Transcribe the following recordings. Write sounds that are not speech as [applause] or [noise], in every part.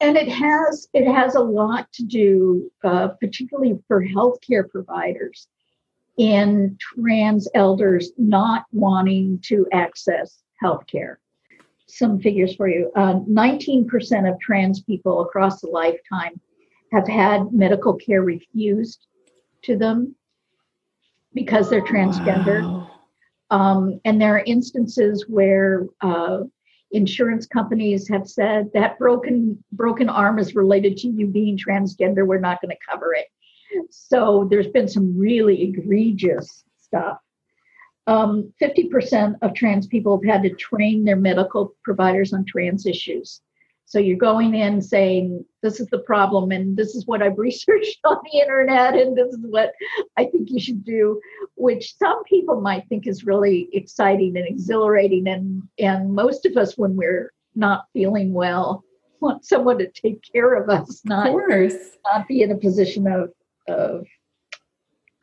and it has it has a lot to do, uh, particularly for healthcare providers, in trans elders not wanting to access healthcare. Some figures for you: uh, 19% of trans people across a lifetime have had medical care refused to them because they're transgender. Wow. Um, and there are instances where uh, insurance companies have said that broken broken arm is related to you being transgender. We're not going to cover it. So there's been some really egregious stuff. Um, 50% of trans people have had to train their medical providers on trans issues. So you're going in saying, this is the problem, and this is what I've [laughs] researched on the internet, and this is what I think you should do, which some people might think is really exciting and exhilarating. And, and most of us, when we're not feeling well, [laughs] want someone to take care of us, not, of not be in a position of, of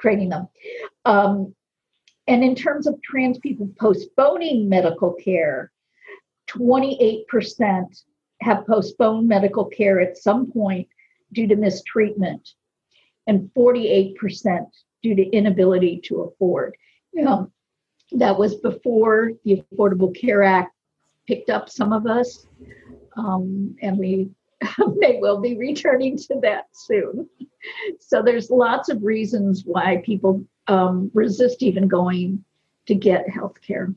training them. Um, and in terms of trans people postponing medical care, 28% have postponed medical care at some point due to mistreatment, and 48% due to inability to afford. Know, that was before the Affordable Care Act picked up some of us, um, and we [laughs] may well be returning to that soon. So there's lots of reasons why people um, resist even going to get health care.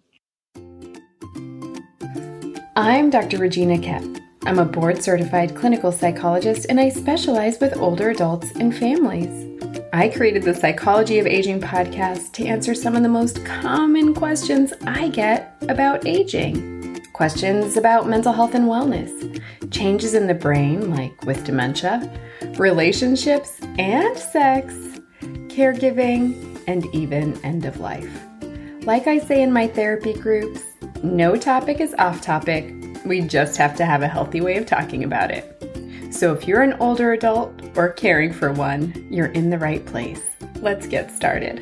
I'm Dr. Regina Koepp. I'm a board certified clinical psychologist and I specialize with older adults and families. I created the Psychology of Aging podcast to answer some of the most common questions I get about aging. Questions about mental health and wellness, changes in the brain, like with dementia, relationships and sex, caregiving, and even end of life. Like I say in my therapy groups, no topic is off topic we just have to have a healthy way of talking about it. So if you're an older adult or caring for one, you're in the right place. Let's get started.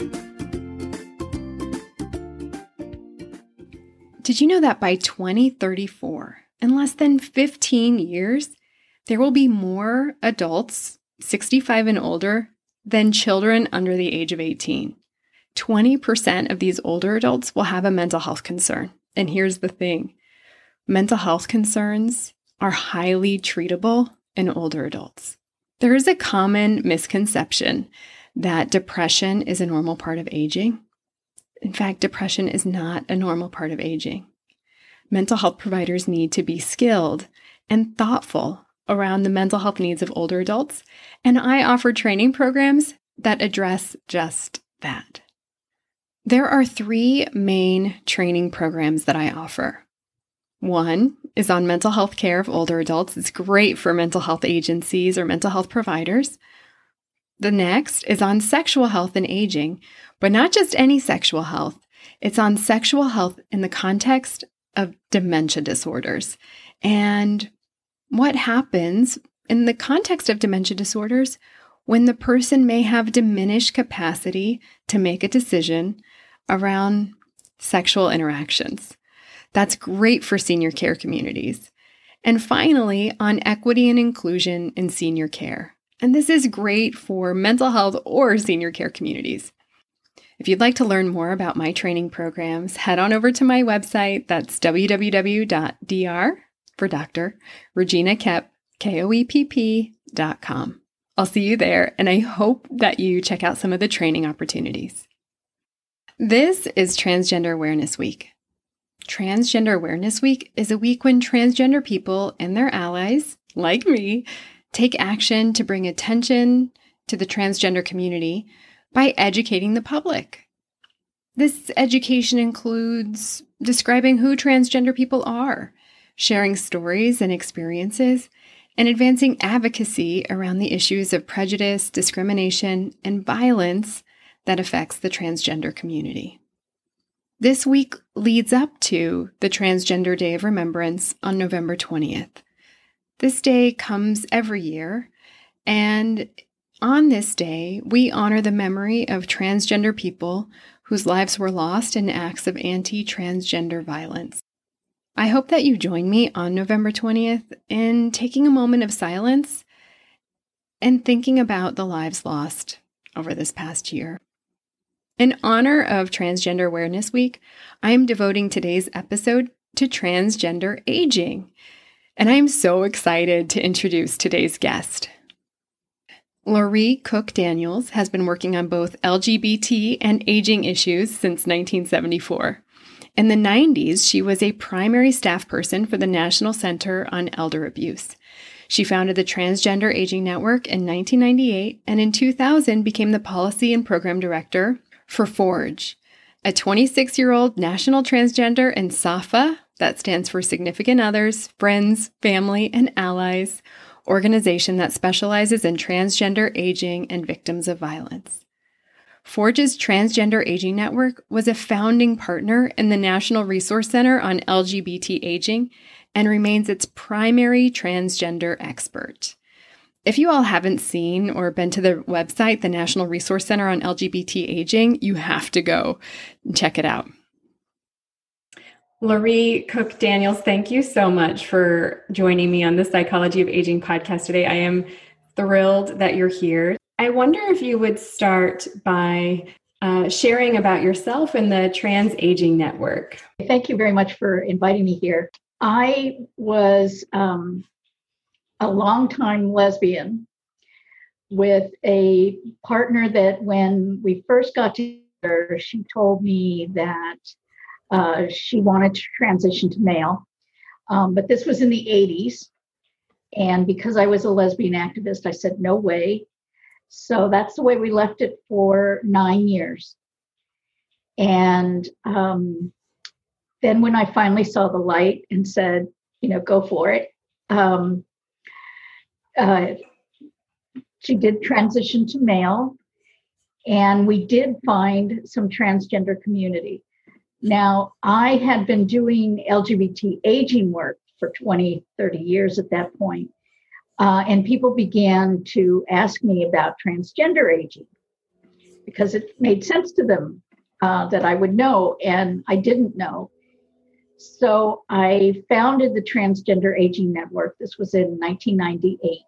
Did you know that by 2034, in less than 15 years, there will be more adults 65 and older than children under the age of 18? 20% of these older adults will have a mental health concern. And here's the thing mental health concerns are highly treatable in older adults. There is a common misconception that depression is a normal part of aging. In fact, depression is not a normal part of aging. Mental health providers need to be skilled and thoughtful around the mental health needs of older adults, and I offer training programs that address just that. There are three main training programs that I offer. One is on mental health care of older adults. It's great for mental health agencies or mental health providers. The next is on sexual health and aging, but not just any sexual health. It's on sexual health in the context of dementia disorders and what happens in the context of dementia disorders when the person may have diminished capacity to make a decision around sexual interactions. That's great for senior care communities. And finally, on equity and inclusion in senior care. And this is great for mental health or senior care communities. If you'd like to learn more about my training programs, head on over to my website. That's www.dr for Dr. Regina Koepp, K-O-E-P-P.com. I'll see you there, and I hope that you check out some of the training opportunities. This is Transgender Awareness Week. Transgender Awareness Week is a week when transgender people and their allies, like me, take action to bring attention to the transgender community by educating the public. This education includes describing who transgender people are, sharing stories and experiences, and advancing advocacy around the issues of prejudice, discrimination, and violence that affects the transgender community. This week leads up to the Transgender Day of Remembrance on November 20th. This day comes every year, and on this day, we honor the memory of transgender people whose lives were lost in acts of anti transgender violence. I hope that you join me on November 20th in taking a moment of silence and thinking about the lives lost over this past year. In honor of Transgender Awareness Week, I am devoting today's episode to transgender aging. And I'm so excited to introduce today's guest. Loree Cook-Daniels has been working on both LGBT and aging issues since 1974. In the 90s, she was a primary staff person for the National Center on Elder Abuse. She founded the Transgender Aging Network in 1998 and in 2000 became the policy and program director for Forge, a 26 year old national transgender and SOFFA, that stands for Significant Others, Friends, Family, and Allies, organization that specializes in transgender aging and victims of violence. Forge's Transgender Aging Network was a founding partner in the National Resource Center on LGBT Aging and remains its primary transgender expert. If you all haven't seen or been to the website, the National Resource Center on LGBT Aging, you have to go and check it out. Loree Cook-Daniels, thank you so much for joining me on the Psychology of Aging podcast today. I am thrilled that you're here. I wonder if you would start by uh, sharing about yourself and the Trans Aging Network. Thank you very much for inviting me here. I was um, a longtime lesbian with a partner that when we first got together, she told me that uh, she wanted to transition to male. Um, but this was in the 80s. And because I was a lesbian activist, I said, no way. So that's the way we left it for nine years. And um, then when I finally saw the light and said, you know, go for it, um, uh, she did transition to male. And we did find some transgender community. Now, I had been doing LGBT aging work for 20, 30 years at that point. Uh, and people began to ask me about transgender aging because it made sense to them uh, that I would know, and I didn't know. So I founded the Transgender Aging Network. This was in 1998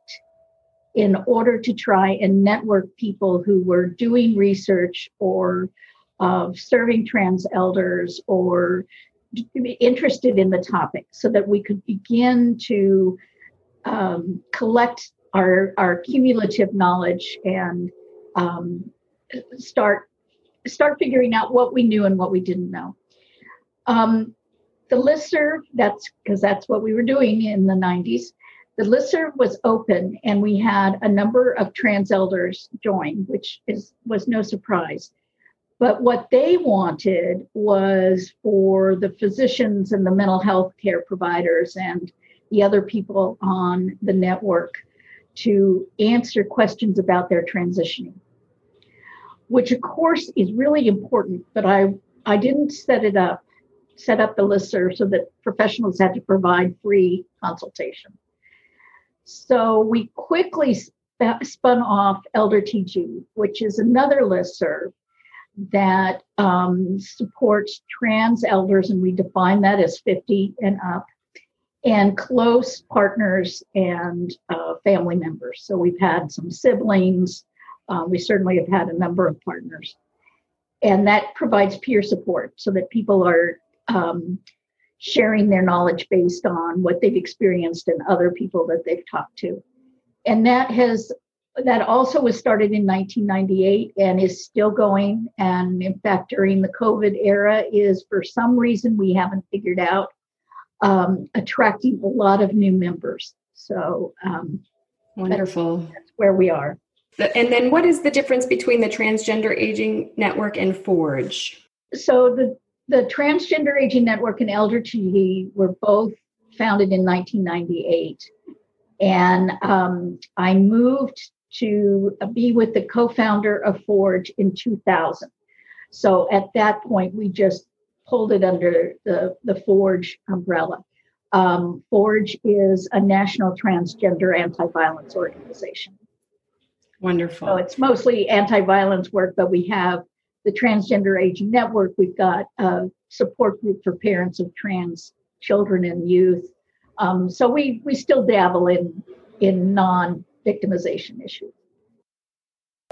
in order to try and network people who were doing research or uh, serving trans elders or interested in the topic so that we could begin to um, collect our our cumulative knowledge and um, start start figuring out what we knew and what we didn't know. Um, the listserv, that's because that's what we were doing in the 90s. The listserv was open, and we had a number of trans elders join, which is was no surprise. But what they wanted was for the physicians and the mental health care providers and the other people on the network to answer questions about their transitioning, which of course is really important, but I, I didn't set it up, set up the listserv so that professionals had to provide free consultation. So we quickly sp- spun off Elder TG, which is another listserv that um, supports trans elders, and we define that as 50 and up and close partners and uh, family members. So we've had some siblings. Uh, we certainly have had a number of partners. And that provides peer support so that people are um, sharing their knowledge based on what they've experienced and other people that they've talked to. And that has that also was started in 1998 and is still going. And in fact, during the COVID era, is for some reason we haven't figured out um, attracting a lot of new members. So um, wonderful. That's, that's where we are. And then, what is the difference between the Transgender Aging Network and Forge? So the the Transgender Aging Network and Elder TG were both founded in 1998, and um, I moved to be with the co-founder of Forge in 2000. So at that point, we just pulled it under the, the Forge umbrella. Um, Forge is a national transgender anti violence organization. Wonderful. So it's mostly anti violence work, but we have the Transgender Age Network. We've got a support group for parents of trans children and youth. Um, so we we still dabble in in non victimization issues.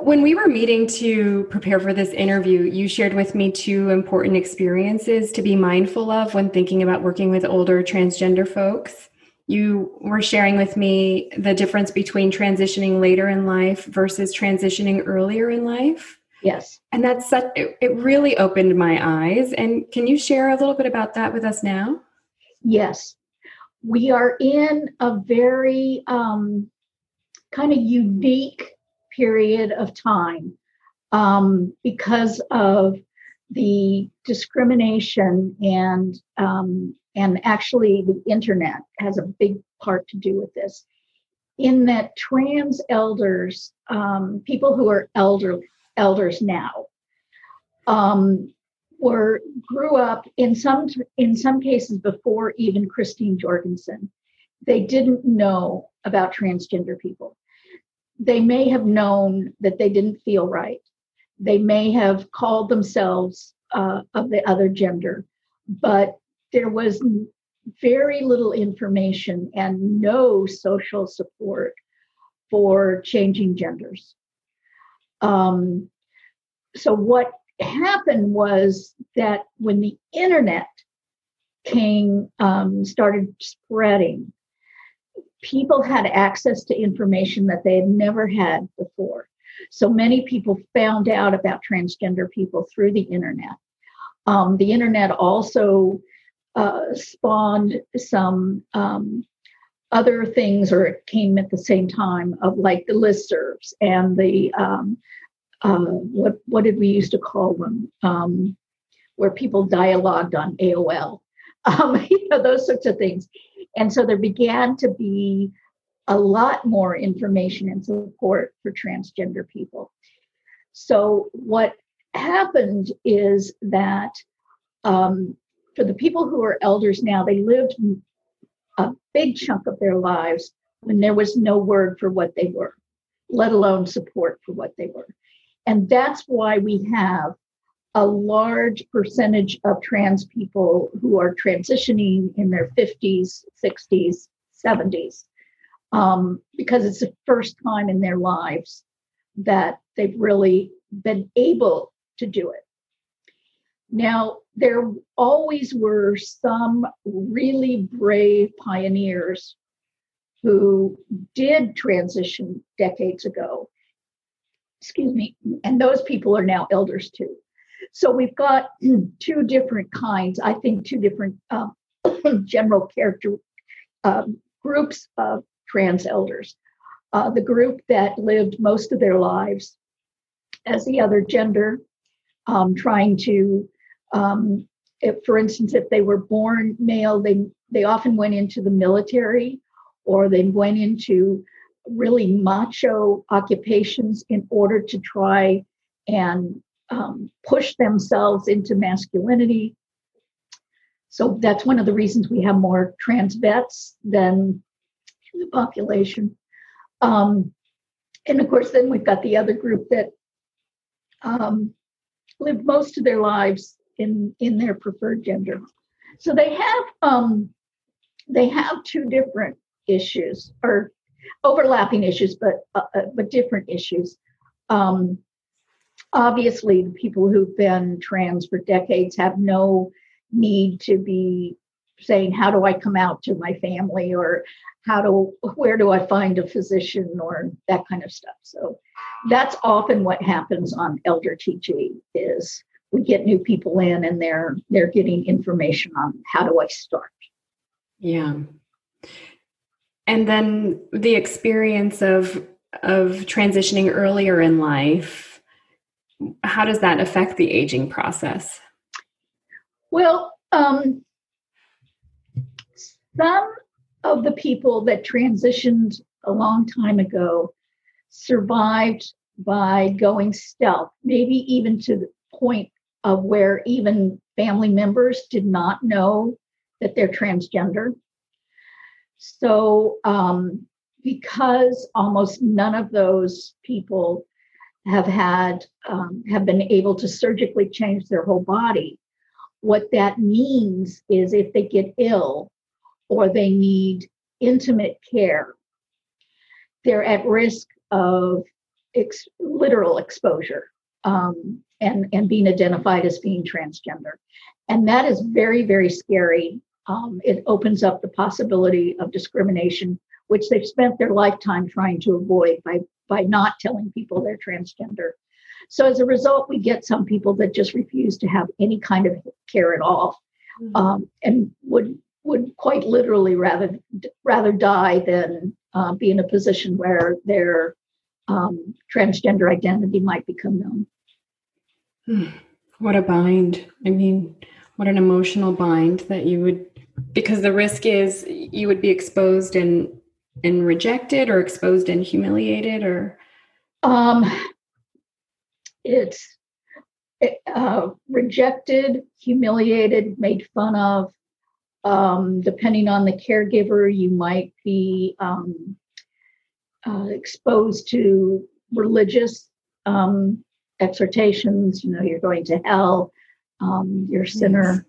When we were meeting to prepare for this interview, you shared with me two important experiences to be mindful of when thinking about working with older transgender folks. You were sharing with me the difference between transitioning later in life versus transitioning earlier in life. Yes. And that's such, it, it really opened my eyes. And can you share a little bit about that with us now? Yes. We are in a very um, kind of unique period of time um, because of the discrimination and um, and actually the internet has a big part to do with this in that trans elders um, people who are elder elders now um, were grew up in some in some cases before even Christine Jorgensen. They didn't know about transgender people. They may have known that they didn't feel right. They may have called themselves uh, of the other gender, but there was very little information and no social support for changing genders. Um, so what happened was that when the internet came um, started spreading people had access to information that they had never had before. So many people found out about transgender people through the internet. Um, the internet also uh, spawned some um, other things or it came at the same time of like the listservs and the um, uh, what what did we used to call them? Um, where people dialogued on AOL, um, [laughs] you know those sorts of things, and so there began to be a lot more information and support for transgender people. So what happened is that um, for the people who are elders now, they lived a big chunk of their lives when there was no word for what they were, let alone support for what they were. And that's why we have a large percentage of trans people who are transitioning in their 50s, 60s, 70s, um, because it's the first time in their lives that they've really been able to do it. Now, there always were some really brave pioneers who did transition decades ago excuse me, and those people are now elders too. So we've got [clears throat] two different kinds, I think, two different uh, [clears throat] general character um, groups of trans elders. Uh, the group that lived most of their lives as the other gender, um, trying to, um, if, for instance, if they were born male, they they often went into the military, or they went into really macho occupations in order to try and um, push themselves into masculinity. So that's one of the reasons we have more trans vets than the population. Um, and of course, then we've got the other group that um, lived most of their lives in in their preferred gender. So they have um, they have two different issues, or overlapping issues, but uh, uh, but different issues. Um, obviously, the people who've been trans for decades have no need to be saying, "How do I come out to my family?" or "How do where do I find a physician?" or that kind of stuff. So that's often what happens on Elder TG is we get new people in and they're they're getting information on how do I start. Yeah and then the experience of of transitioning earlier in life how does that affect the aging process well um, some of the people that transitioned a long time ago survived by going stealth maybe even to the point of where even family members did not know that they're transgender. So, um, because almost none of those people have had um, have been able to surgically change their whole body, what that means is if they get ill or they need intimate care, they're at risk of ex- literal exposure. Um, and, and being identified as being transgender. And that is very, very scary. Um, it opens up the possibility of discrimination, which they've spent their lifetime trying to avoid by, by not telling people they're transgender. So as a result, we get some people that just refuse to have any kind of care at all, mm-hmm. um, and would would quite literally rather rather die than uh, be in a position where their um, transgender identity might become known. Hmm. What a bind! I mean, what an emotional bind that you would, because the risk is you would be exposed and and rejected, or exposed and humiliated, or. Um, it's uh, rejected, humiliated, made fun of. Um, depending on the caregiver, you might be um, uh, exposed to religious um, exhortations. You know, you're going to hell, um, you're a sinner. Yes.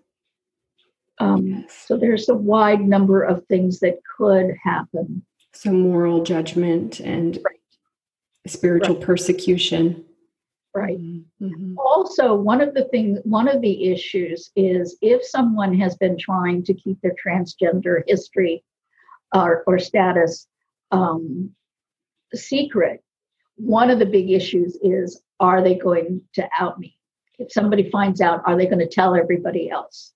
Um, yes. So there's a wide number of things that could happen. So moral judgment and right. spiritual right. persecution. Right. Mm-hmm. Also, one of the things, one of the issues is if someone has been trying to keep their transgender history or, or status um, secret, one of the big issues is are they going to out me? If somebody finds out, are they going to tell everybody else?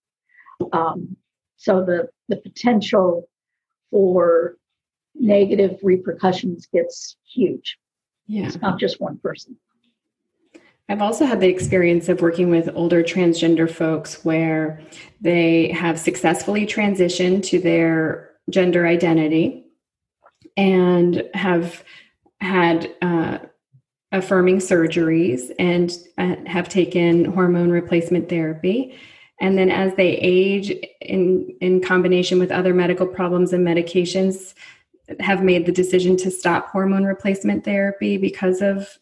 Um, so the the potential for negative repercussions gets huge. Yeah. It's not just one person. I've also had the experience of working with older transgender folks where they have successfully transitioned to their gender identity and have had uh, affirming surgeries and uh, have taken hormone replacement therapy. And then as they age in, in combination with other medical problems and medications, have made the decision to stop hormone replacement therapy because of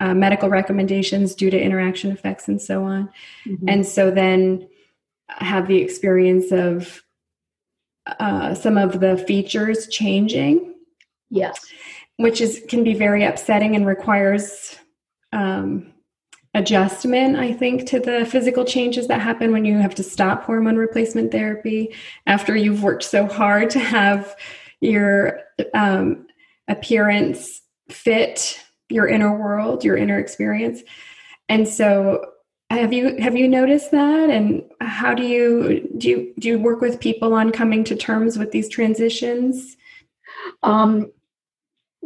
uh, medical recommendations due to interaction effects and so on. Mm-hmm. And so then have the experience of uh, some of the features changing. Yes. Which is can be very upsetting and requires um, adjustment, I think, to the physical changes that happen when you have to stop hormone replacement therapy after you've worked so hard to have your um, appearance fit your inner world, your inner experience. And so have you have you noticed that and how do you do you do you work with people on coming to terms with these transitions? Um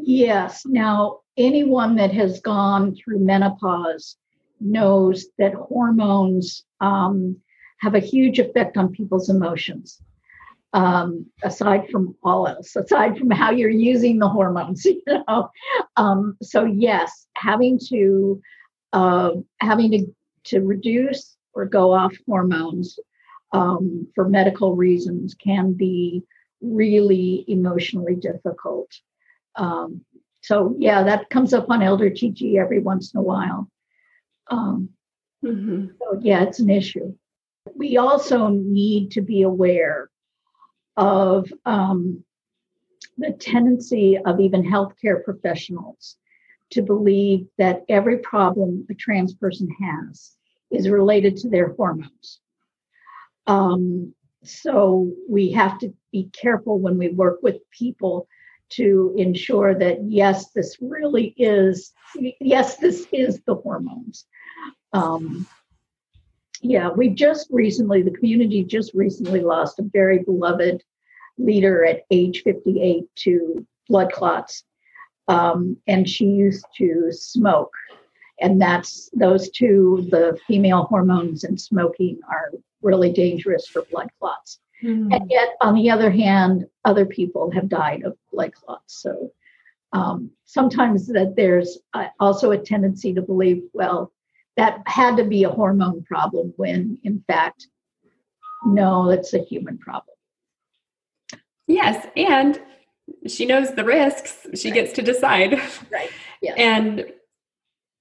yes. Now anyone that has gone through menopause knows that hormones um, have a huge effect on people's emotions um, aside from all else, aside from how you're using the hormones, [laughs] you know. Um, so yes, having to uh, having to to reduce or go off hormones um, for medical reasons can be really emotionally difficult. Um, so yeah, that comes up on Elder TG every once in a while. Um, mm-hmm. So yeah, it's an issue. We also need to be aware of um, the tendency of even healthcare professionals to believe that every problem a trans person has is related to their hormones. Um, so we have to be careful when we work with people to ensure that yes, this really is yes, this is the hormones. Um, yeah, we just recently, the community just recently lost a very beloved leader at age 58 to blood clots. Um, and she used to smoke. And that's those two, the female hormones and smoking, are really dangerous for blood clots. Mm. And yet, on the other hand, other people have died of blood clots. So um, sometimes that there's uh, also a tendency to believe, well, that had to be a hormone problem when in fact, no, it's a human problem. Yes, and she knows the risks. She right. gets to decide. Right. And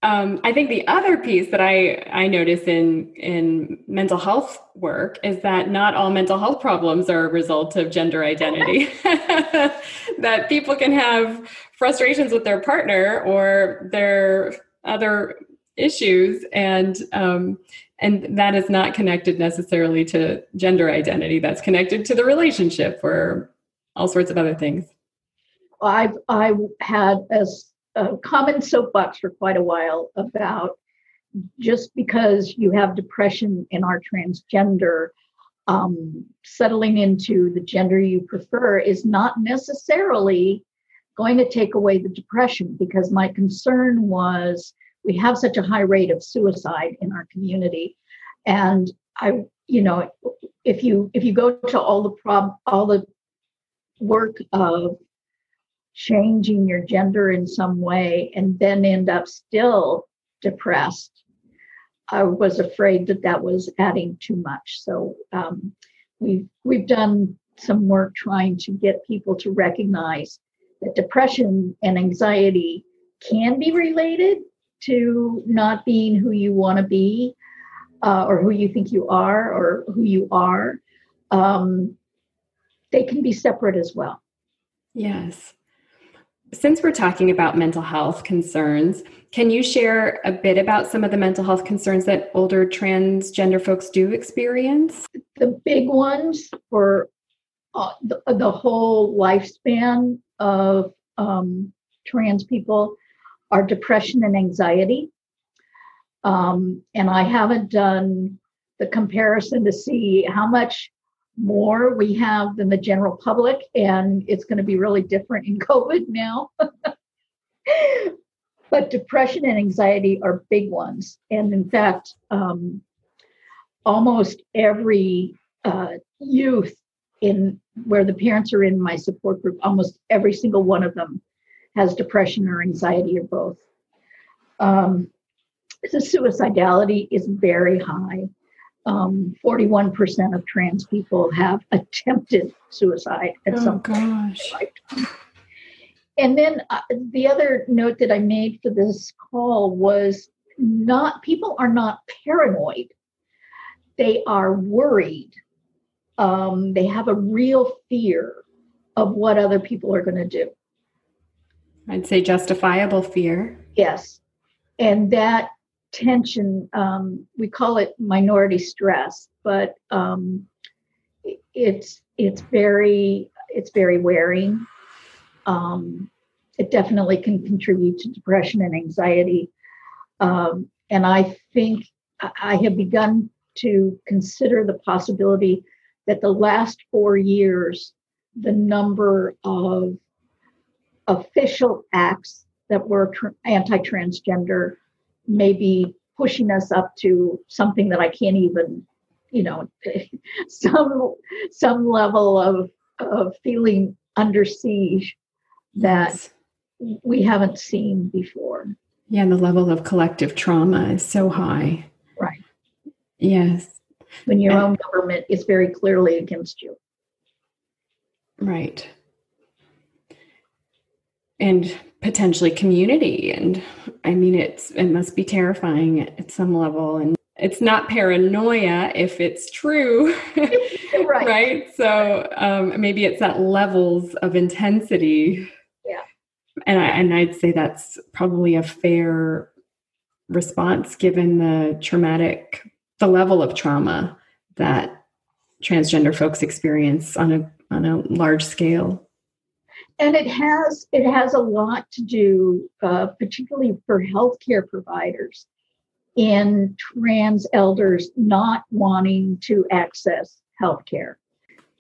um, I think the other piece that I, I notice in, in mental health work is that not all mental health problems are a result of gender identity. [laughs] that people can have frustrations with their partner or their other issues, and um, and that is not connected necessarily to gender identity. That's connected to the relationship or all sorts of other things. I've I had as a common soapbox for quite a while about just because you have depression and are transgender, um, settling into the gender you prefer is not necessarily going to take away the depression because my concern was we have such a high rate of suicide in our community. And i you know if you if you go to all the prob all the work of changing your gender in some way and then end up still depressed i was afraid that that was adding too much. So um, we've we've done some work trying to get people to recognize that depression and anxiety can be related to not being who you want to be uh, or who you think you are or who you are. Um, they can be separate as well. Yes since we're talking about mental health concerns, can you share a bit about some of the mental health concerns that older transgender folks do experience? The big ones for uh, the, the, whole lifespan of um, trans people are depression and anxiety. Um, and I haven't done the comparison to see how much more we have than the general public, and it's going to be really different in [laughs] COVID now. but depression and anxiety are big ones. And in fact, um, almost every uh, youth in where the parents are in my support group, almost every single one of them has depression or anxiety or both. Um, the suicidality is very high um, 41% of trans people have attempted suicide at oh, some gosh. point. And then uh, the other note that I made for this call was not people are not paranoid. They are worried. Um, they have a real fear of what other people are going to do. I'd say justifiable fear. Yes. And that tension um, we call it minority stress but um, it's it's very it's very wearing. Um, it definitely can contribute to depression and anxiety. Um, and i think i have begun to consider the possibility that the last four years the number of official acts that were tr- anti-transgender maybe pushing us up to something that I can't even, you know, [laughs] some some level of of feeling under siege that yes. we haven't seen before. Yeah, and the level of collective trauma is so high. Right. Yes. When your and, own government is very clearly against you. Right. And potentially community. And i mean it's it must be terrifying at some level. And it's not paranoia if it's true [laughs] right. right? So um, maybe it's at levels of intensity. Yeah. And I, and i'd say that's probably a fair response given the traumatic the level of trauma that transgender folks experience on a on a large scale and it has it has a lot to do, uh, particularly for healthcare providers, in trans elders not wanting to access healthcare.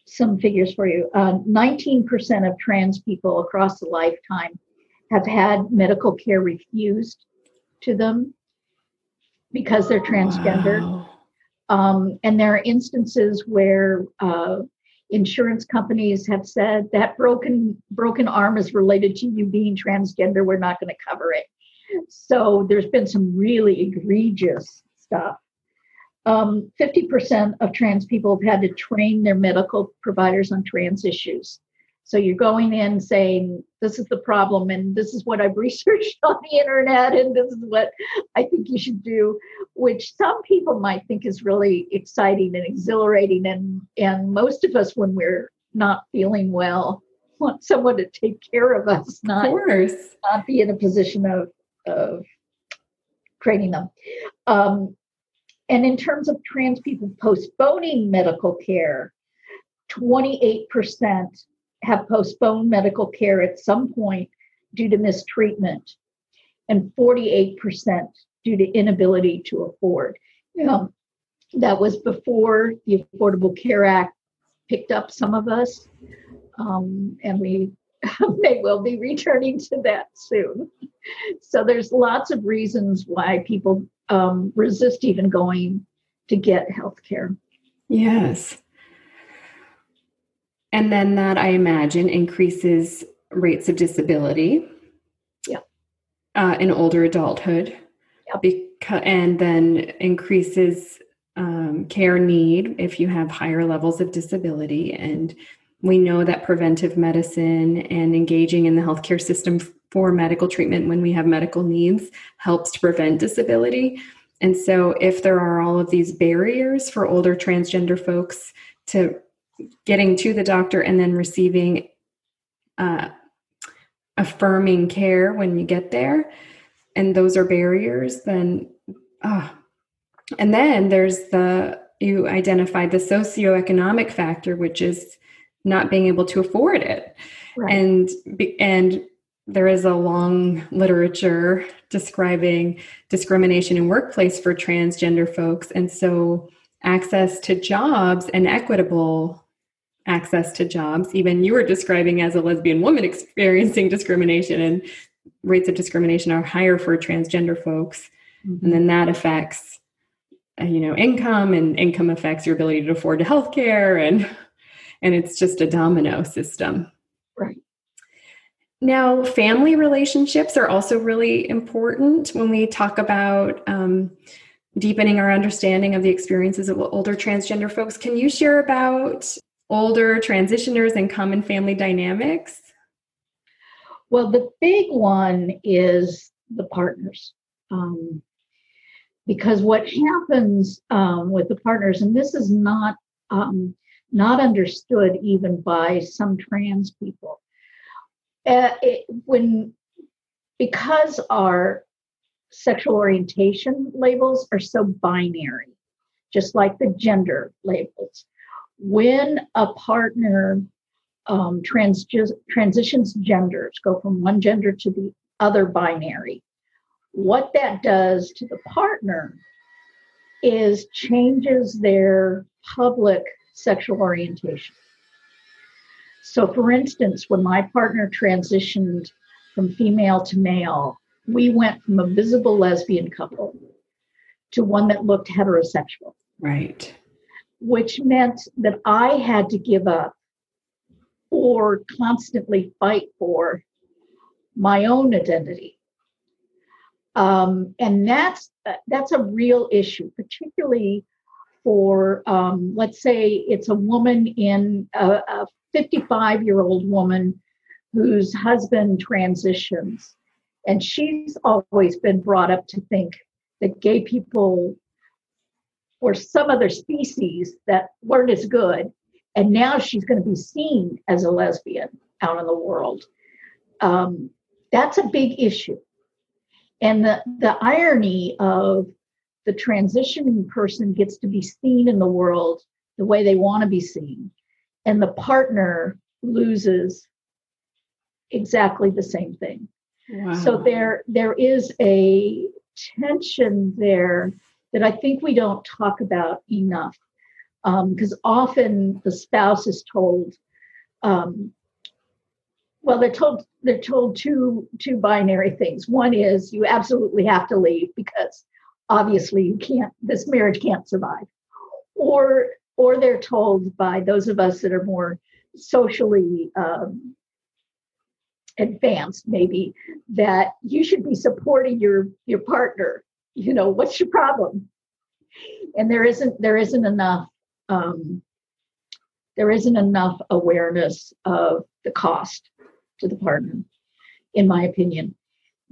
Some figures for you: uh, 19% of trans people across the lifetime have had medical care refused to them because they're transgender. Wow. Um, and there are instances where uh, insurance companies have said that broken broken arm is related to you being transgender we're not going to cover it. So there's been some really egregious stuff. Um, 50% of trans people have had to train their medical providers on trans issues So you're going in saying, this is the problem, and this is what I've [laughs] researched on the internet, and this is what I think you should do, which some people might think is really exciting and exhilarating. And, and most of us, when we're not feeling well, [laughs] want someone to take care of us, not, of course. not be in a position of, of training them. Um, and in terms of trans people postponing medical care, 28% have postponed medical care at some point due to mistreatment, and 48% due to inability to afford. Um, that was before the Affordable Care Act picked up some of us, um, and we [laughs] may well be returning to that soon. So there's lots of reasons why people um, resist even going to get health care. Yes. And then that I imagine increases rates of disability. Yeah. Uh, in older adulthood. Yep. Because, and then increases um, care need if you have higher levels of disability. And we know that preventive medicine and engaging in the healthcare system for medical treatment when we have medical needs helps to prevent disability. And so, if there are all of these barriers for older transgender folks to getting to the doctor and then receiving uh, affirming care when you get there, and those are barriers, then, uh, and then there's the, you identified the socioeconomic factor, which is not being able to afford it. Right. And, and there is a long literature describing discrimination in workplace for transgender folks. And so, access to jobs and equitable access to jobs, even you were describing as a lesbian woman [laughs] experiencing discrimination, and rates of discrimination are higher for transgender folks. Mm-hmm. And then that affects, uh, you know, income, and income affects your ability to afford health care, and [laughs] and it's just a domino system. Right. Now, family relationships are also really important when we talk about um, deepening our understanding of the experiences of older transgender folks. Can you share about older transitioners and common family dynamics? Well, the big one is the partners. Um, because what happens um, with the partners, and this is not um, not understood even by some trans people, uh, it, when because our sexual orientation labels are so binary, just like the gender labels. When a partner um, trans- transitions genders, go from one gender to the other binary, what that does to the partner is changes their public sexual orientation. So, for instance, when my partner transitioned from female to male, we went from a visible lesbian couple to one that looked heterosexual. Right. Which meant that I had to give up or constantly fight for my own identity. Um, and that's uh, that's a real issue, particularly for um, let's say it's a woman in a, a 55 year old woman whose husband transitions. And she's always been brought up to think that gay people were some other species that weren't as good. And now she's going to be seen as a lesbian out in the world. Um, that's a big issue. And the, the irony of the transitioning person gets to be seen in the world the way they want to be seen and the partner loses exactly the same thing. Wow. So there there is a tension there that I think we don't talk about enough because um, often the spouse is told, um, well, they're told they're told two two binary things. One is you absolutely have to leave because obviously you can't this marriage can't survive, or or they're told by those of us that are more socially um, advanced maybe that you should be supporting your your partner you know what's your problem and there isn't there isn't enough um, there isn't enough awareness of the cost to the partner, in my opinion.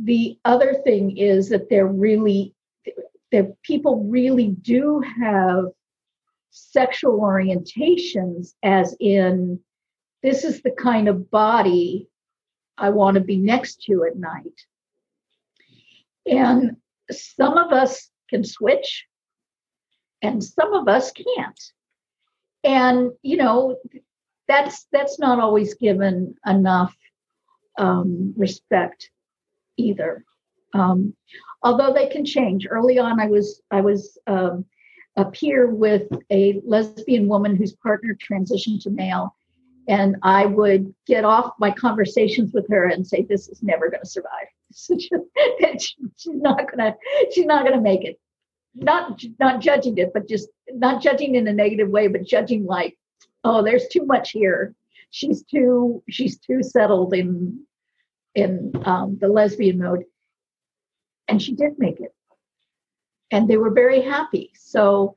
The other thing is that there really, that people really do have sexual orientations, as in, this is the kind of body I want to be next to at night. And some of us can switch, and some of us can't. And you know, that's that's not always given enough um, respect either. Um, although they can change. Early on, I was I was um, a peer with a lesbian woman whose partner transitioned to male, and I would get off my conversations with her and say, "This is never going to survive. [laughs] she's not gonna she's not gonna make it." Not not judging it, but just not judging in a negative way, but judging like, "Oh, there's too much here. She's too she's too settled in in um, the lesbian mode." And she did make it, and they were very happy. So,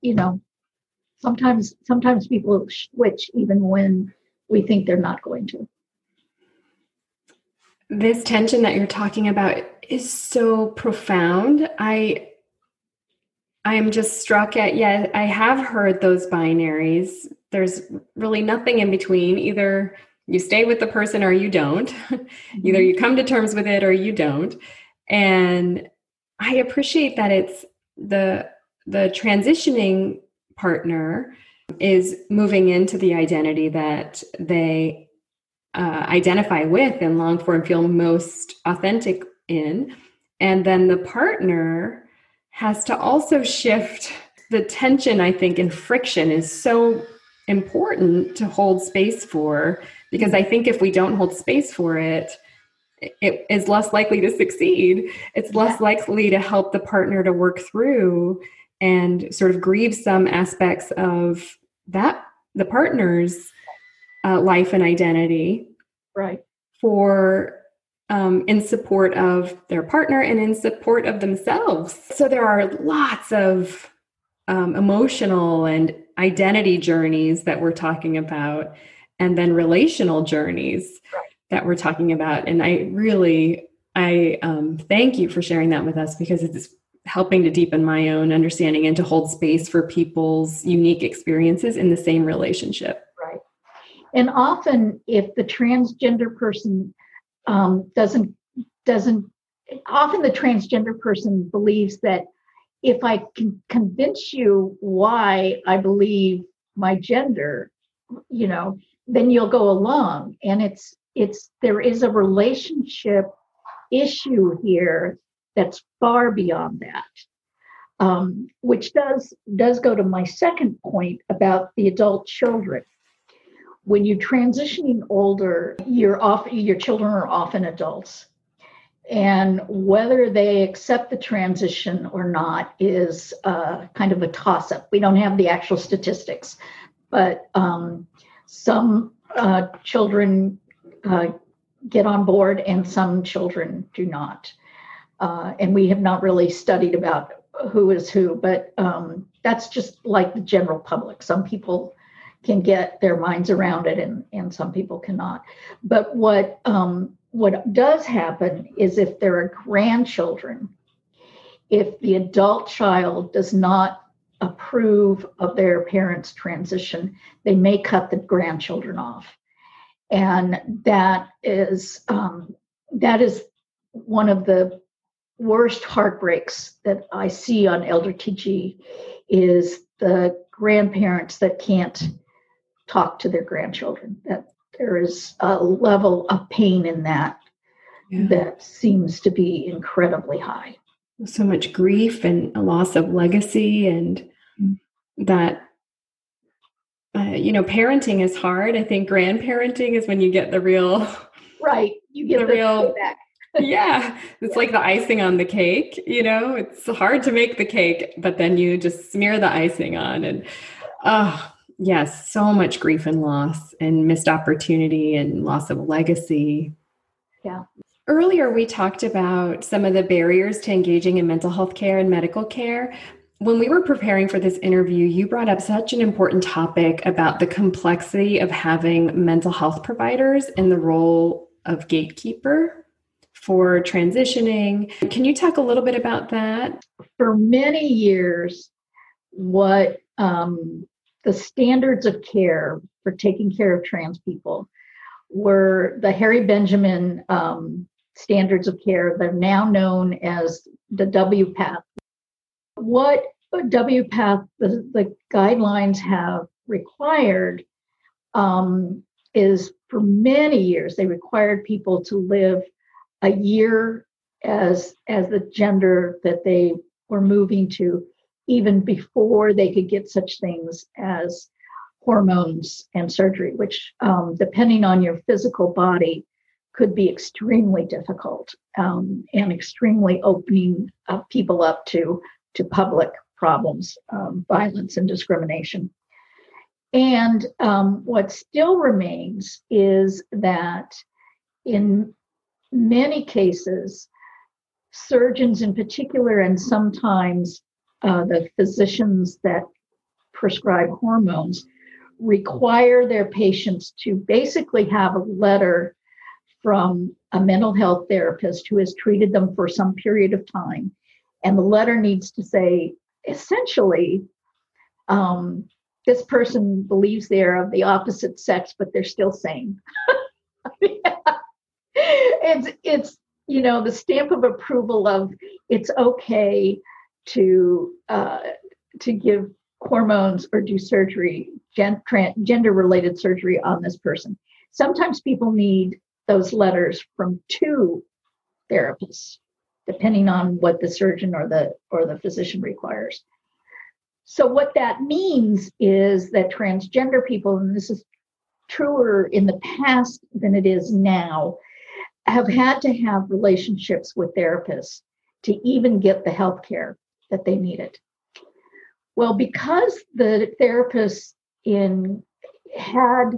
you know, sometimes sometimes people switch even when we think they're not going to. This tension that you're talking about is so profound. I i am just struck at yeah i have heard those binaries. There's really nothing in between. Either you stay with the person or you don't. [laughs] Either mm-hmm. you come to terms with it or you don't. And i appreciate that it's the the transitioning partner is moving into the identity that they uh, identify with and long for and feel most authentic in. And then the partner has to also shift the tension, I think, and friction is so important to hold space for because I think if we don't hold space for it, it is less likely to succeed. It's less yeah. likely to help the partner to work through and sort of grieve some aspects of that the partner's uh, life and identity right. for um, in support of their partner and in support of themselves. So there are lots of um, emotional and identity journeys that we're talking about and then relational journeys right. that we're talking about. And i really i um, thank you for sharing that with us because it's helping to deepen my own understanding and to hold space for people's unique experiences in the same relationship. Right. And often, if the transgender person um, doesn't doesn't often the transgender person believes that if I can convince you why I believe my gender, you know, then you'll go along. And it's it's there is a relationship issue here that's far beyond that. Um, which does does go to my second point about the adult children. When you're transitioning older, you're off, your children are often adults, and whether they accept the transition or not is uh, kind of a toss up. We don't have the actual statistics, but um, some uh, children uh, get on board and some children do not uh, and we have not really studied about who is who, but um, that's just like the general public. Some people can get their minds around it, and and some people cannot. But what um, what does happen is if there are grandchildren, if the adult child does not approve of their parents' transition, they may cut the grandchildren off, and that is um, that is one of the worst heartbreaks that I see on Elder TG is the grandparents that can't talk to their grandchildren. That there is a level of pain in that yeah. that seems to be incredibly high. So much grief and a loss of legacy, and mm-hmm. that uh, you know, parenting is hard. I think grandparenting is when you get the real right. You get the, the real back yeah, it's like the icing on the cake. You know, it's hard to make the cake, but then you just smear the icing on, and oh, yes, so much grief and loss, and missed opportunity, and loss of legacy. Yeah. Earlier, we talked about some of the barriers to engaging in mental health care and medical care. when we were preparing for this interview, you brought up such an important topic about the complexity of having mental health providers in the role of gatekeeper for transitioning. Can you talk a little bit about that? For many years, what um, the standards of care for taking care of trans people were the Harry Benjamin um, standards of care. They're now known as the WPATH. What WPATH, the, the guidelines have required um, is for many years, they required people to live a year as, as the gender that they were moving to, even before they could get such things as hormones and surgery, which, um, depending on your physical body, could be extremely difficult um, and extremely opening uh, people up to to public problems, um, violence and discrimination. And um, what still remains is that in many cases, surgeons in particular, and sometimes uh, the physicians that prescribe hormones, require their patients to basically have a letter from a mental health therapist who has treated them for some period of time. And the letter needs to say, essentially, um, this person believes they're of the opposite sex, but they're still sane. [laughs] it's it's you know the stamp of approval of it's okay to uh, to give hormones or do surgery, gen- gender related surgery on this person. Sometimes people need those letters from two therapists, depending on what the surgeon or the or the physician requires. So what that means is that transgender people, and this is truer in the past than it is now, have had to have relationships with therapists to even get the health care that they needed. Well, because the therapists in had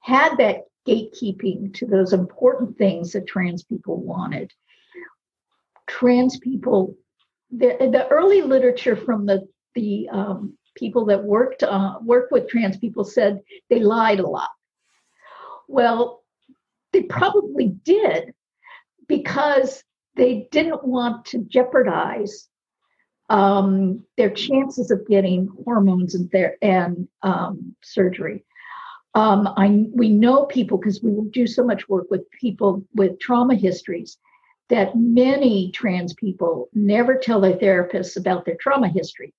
had that gatekeeping to those important things that trans people wanted. Trans people, the, the early literature from the the um, people that worked uh, work with trans people said they lied a lot. Well, they probably did because they didn't want to jeopardize um, their chances of getting hormones and and um, surgery. Um, I we know people because we do so much work with people with trauma histories that many trans people never tell their therapists about their trauma history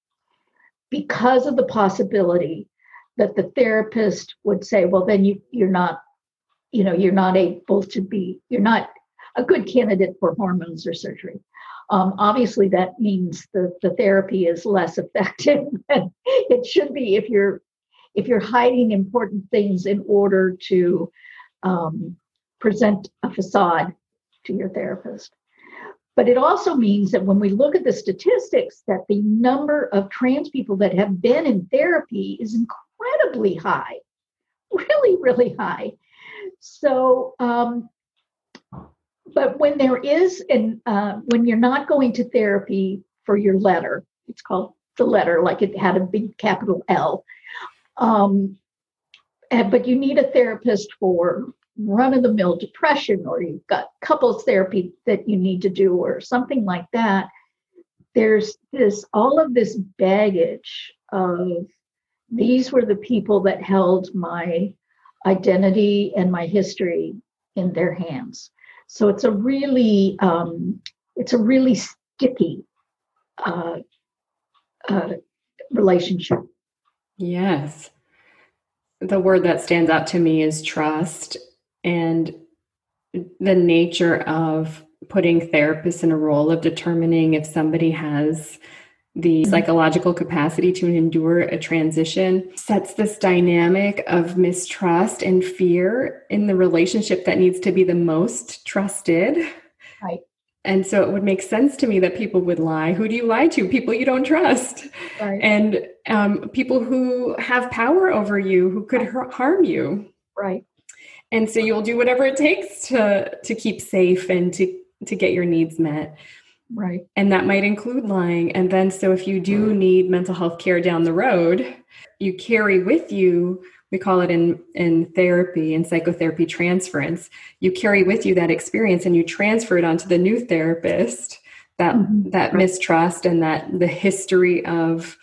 because of the possibility that the therapist would say, "Well, then you you're not, you know, you're not able to be, you're not a good candidate for hormones or surgery." Um, obviously, that means the, the therapy is less [laughs] effective than it should be if you're if you're hiding important things in order to um, present a facade to your therapist. But it also means that when we look at the statistics, that the number of trans people that have been in therapy is incredibly high, really, really high. So, um, but when there is, and uh, when you're not going to therapy for your letter, it's called the letter, like it had a big capital L. Um, and, but you need a therapist for run of the mill depression, or you've got couples therapy that you need to do, or something like that. There's this all of this baggage of these were the people that held my identity and my history in their hands. So it's a really um, it's a really sticky uh, uh, relationship. Yes. The word that stands out to me is trust and the nature of putting therapists in a role of determining if somebody has the psychological capacity to endure a transition sets this dynamic of mistrust and fear in the relationship that needs to be the most trusted. Right. And so it would make sense to me that people would lie. Who do you lie to? People you don't trust. Right. And um, people who have power over you, who could harm you. Right. And so you'll do whatever it takes to to keep safe and to to get your needs met. Right. And that might include lying. And then, so if you do need mental health care down the road, you carry with you, we call it in, in therapy and psychotherapy transference, you carry with you that experience and you transfer it onto the new therapist, that, mm-hmm. that right. mistrust and that the history of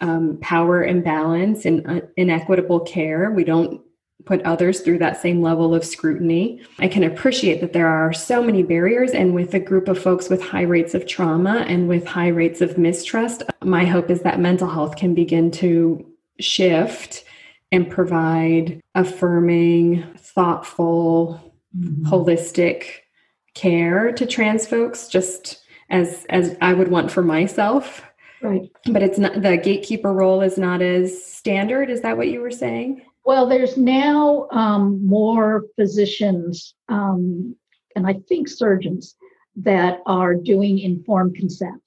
um, power imbalance and uh, inequitable care. We don't put others through that same level of scrutiny. I can appreciate that there are so many barriers, and with a group of folks with high rates of trauma and with high rates of mistrust, my hope is that mental health can begin to shift and provide affirming, thoughtful, mm-hmm. holistic care to trans folks just as as I would want for myself. Right. But it's not the gatekeeper role is not as standard. Is that what you were saying? Well, there's now um, more physicians um, and I think surgeons that are doing informed consent,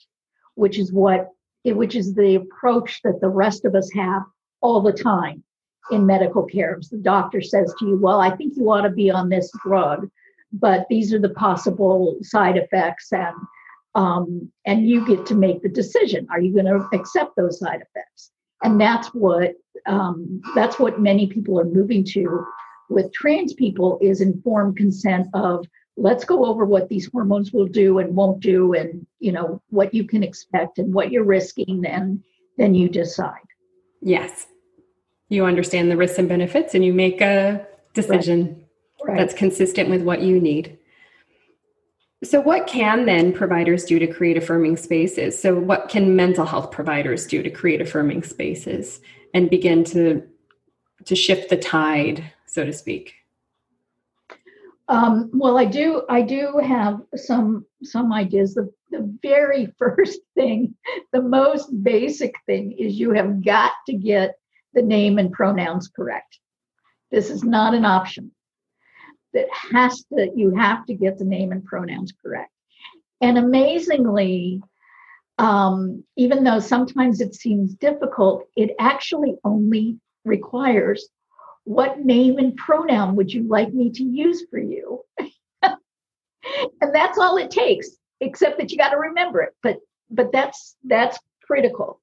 which is what which is the approach that the rest of us have all the time in medical care. the doctor says to you, "Well, I think you ought to be on this drug, but these are the possible side effects," and um, and you get to make the decision: Are you going to accept those side effects? And that's what um, that's what many people are moving to with trans people is informed consent of let's go over what these hormones will do and won't do and you know what you can expect and what you're risking then then you decide yes you understand the risks and benefits and you make a decision right. Right. that's consistent with what you need so, what can then providers do to create affirming spaces? So, what can mental health providers do to create affirming spaces and begin to to shift the tide, so to speak? Um, well, I do. I do have some some ideas. The the very [laughs] first thing, the most basic thing, is you have got to get the name and pronouns correct. This is not an option that has to you have to get the name and pronouns correct. And amazingly um, even though sometimes it seems difficult it actually only requires what name and pronoun would you like me to use for you? [laughs] And that's all it takes except that you got to remember it but but that's that's critical.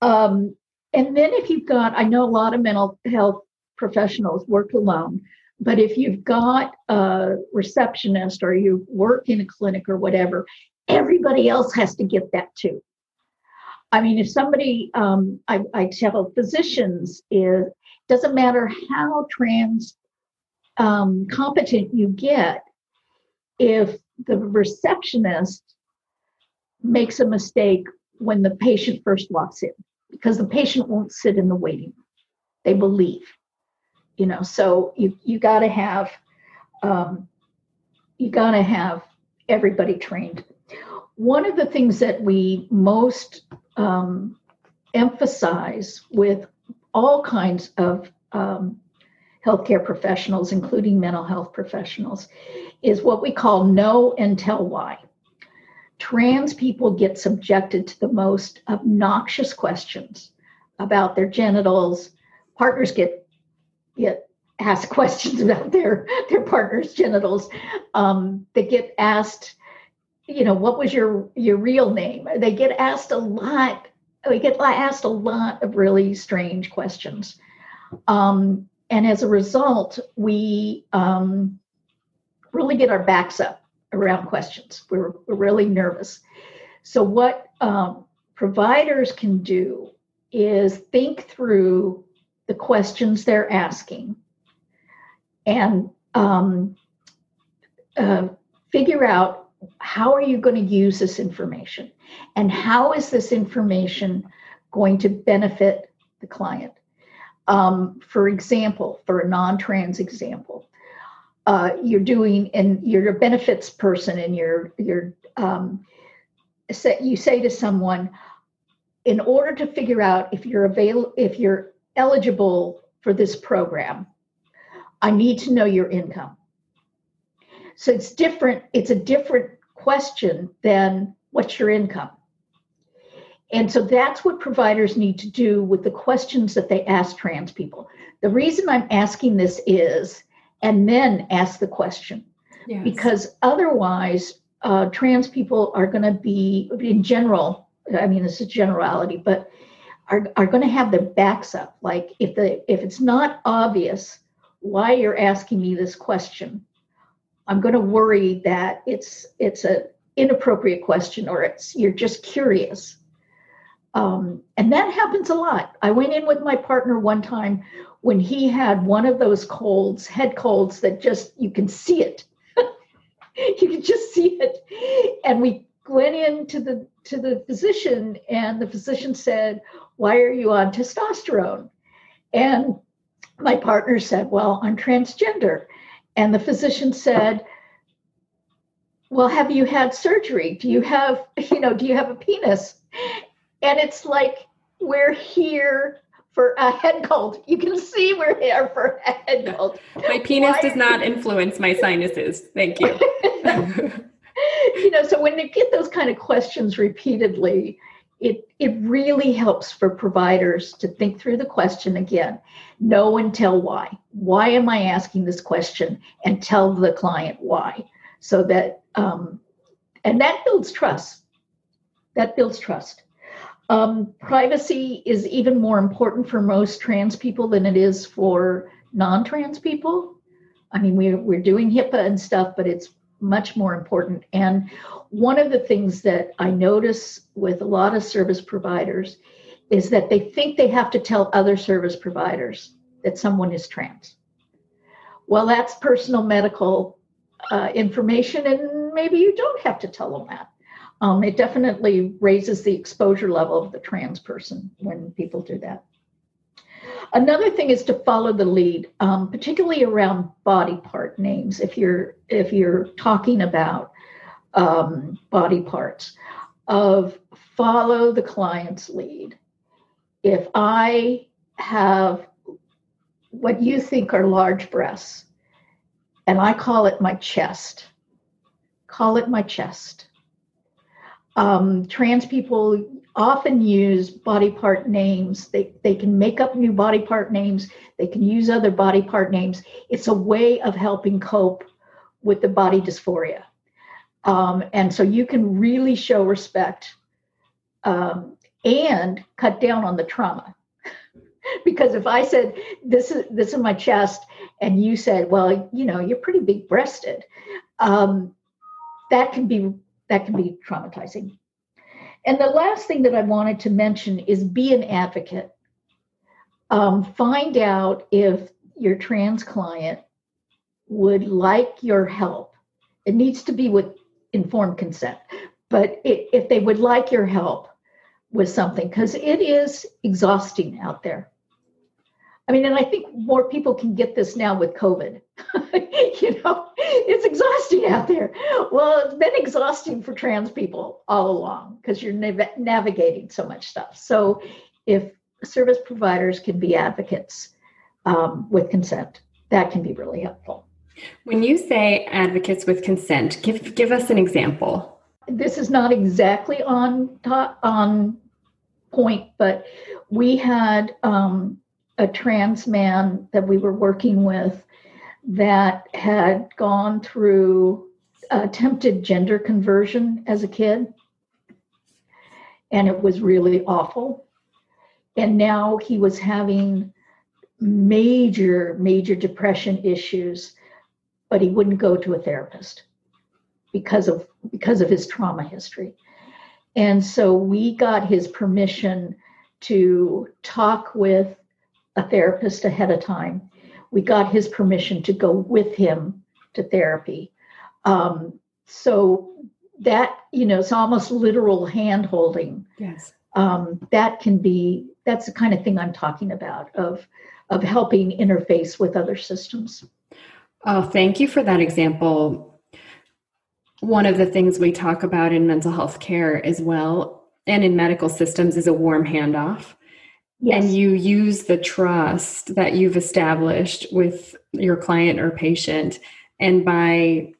Um, and then if you've got i know a lot of mental health professionals work alone but if you've got a receptionist or you work in a clinic or whatever, everybody else has to get that too. I mean, if somebody, um, I, I tell physicians, is doesn't matter how trans um, competent you get, if the receptionist makes a mistake when the patient first walks in, because the patient won't sit in the waiting room, they believe you know so you you got to have um, you got to have everybody trained. One of the things that we most um, emphasize with all kinds of um, healthcare professionals including mental health professionals is what we call know and tell why. Trans people get subjected to the most obnoxious questions about their genitals. Partners get get asked [laughs] questions about their their partner's genitals. Um, they get asked, you know, what was your your real name? They get asked a lot. We get asked a lot of really strange questions, um, and as a result, we um, really get our backs up around questions. We're, we're really nervous. So what um, providers can do is think through the questions they're asking. And um, uh, figure out how are you going to use this information? And how is this information going to benefit the client? Um, for example for a non-trans example uh, you're doing and you're a benefits person and you're you're um, you say to someone in order to figure out if you're avail if you're eligible for this program, I need to know your income. So it's different, it's a different question than what's your income. And so that's what providers need to do with the questions that they ask trans people. The reason I'm asking this is, and then ask the question, yes. because otherwise uh, trans people are going to be, in general, I mean, this is generality, but are, are going to have their backs up. Like if the if it's not obvious why you're asking me this question, I'm going to worry that it's it's a inappropriate question or it's you're just curious. Um, and that happens a lot. I went in with my partner one time when he had one of those colds, head colds that just you can see it. [laughs] you can just see it. And we went into the to the physician and the physician said, "Why are you on testosterone?" And my partner said, "Well, I'm transgender." And the physician said, "Well, have you had surgery? Do you have, [laughs] you know, do you have a penis?" And it's like we're here for a head cold. You can see we're here for a head cold. My penis Why does not influence my sinuses. Thank you. [laughs] [laughs] you know, so when they get those kind of questions repeatedly, it it really helps for providers to think through the question again, know and tell why. Why am I asking this question? And tell the client why, so that um, and that builds trust. That builds trust. Um, privacy is even more important for most trans people than it is for non-trans people. I mean, we're we're doing HIPAA and stuff, but it's much more important. And one of the things that I notice with a lot of service providers is that they think they have to tell other service providers that someone is trans. Well, that's personal medical uh, information, and maybe you don't have to tell them that. Um, it definitely raises the exposure level of the trans person when people do that. Another thing is to follow the lead, um, particularly around body part names. If you're if you're talking about um, body parts, of follow the client's lead. If I have what you think are large breasts, and I call it my chest, call it my chest. Um, trans people often use body part names. They, they can make up new body part names, they can use other body part names. It's a way of helping cope with the body dysphoria. Um, and so you can really show respect um, and cut down on the trauma. [laughs] because if I said this is this is my chest, and you said, well, you know, you're pretty big breasted, um, that can be that can be traumatizing. And the last thing that I wanted to mention is be an advocate. Um, find out if your trans client would like your help. It needs to be with informed consent, but it, if they would like your help with something, because it is exhausting out there. I mean, and I think more people can get this now with COVID. [laughs] you know, it's exhausting out there. Well, it's been exhausting for trans people all along because you're nav- navigating so much stuff. So, if service providers can be advocates um, with consent, that can be really helpful. When you say advocates with consent, give give us an example. This is not exactly on on point, but we had um, a trans man that we were working with that had gone through attempted gender conversion as a kid. And it was really awful. And now he was having major, major depression issues, but he wouldn't go to a therapist because of because of his trauma history. And so we got his permission to talk with a therapist ahead of time. We got his permission to go with him to therapy. Um, so that, you know, it's almost literal hand holding. Yes. Um, that can be, that's the kind of thing I'm talking about of, of helping interface with other systems. Oh, thank you for that example. One of the things we talk about in mental health care as well and in medical systems is a warm handoff. Yes. And you use the trust that you've established with your client or patient. And by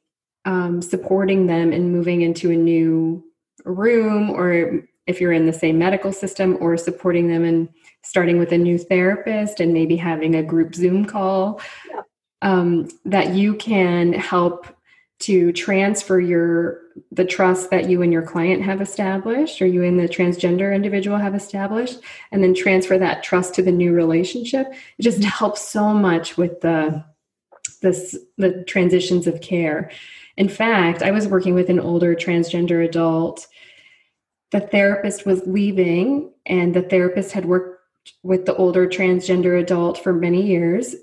um, supporting them in moving into a new room, or if you're in the same medical system, or supporting them in starting with a new therapist and maybe having a group Zoom call, yeah. um, that you can help to transfer your the trust that you and your client have established or you and the transgender individual have established and then transfer that trust to the new relationship. It just mm-hmm. helps so much with the this the transitions of care. In fact i was working with an older transgender adult. The therapist was leaving and the therapist had worked with the older transgender adult for many years.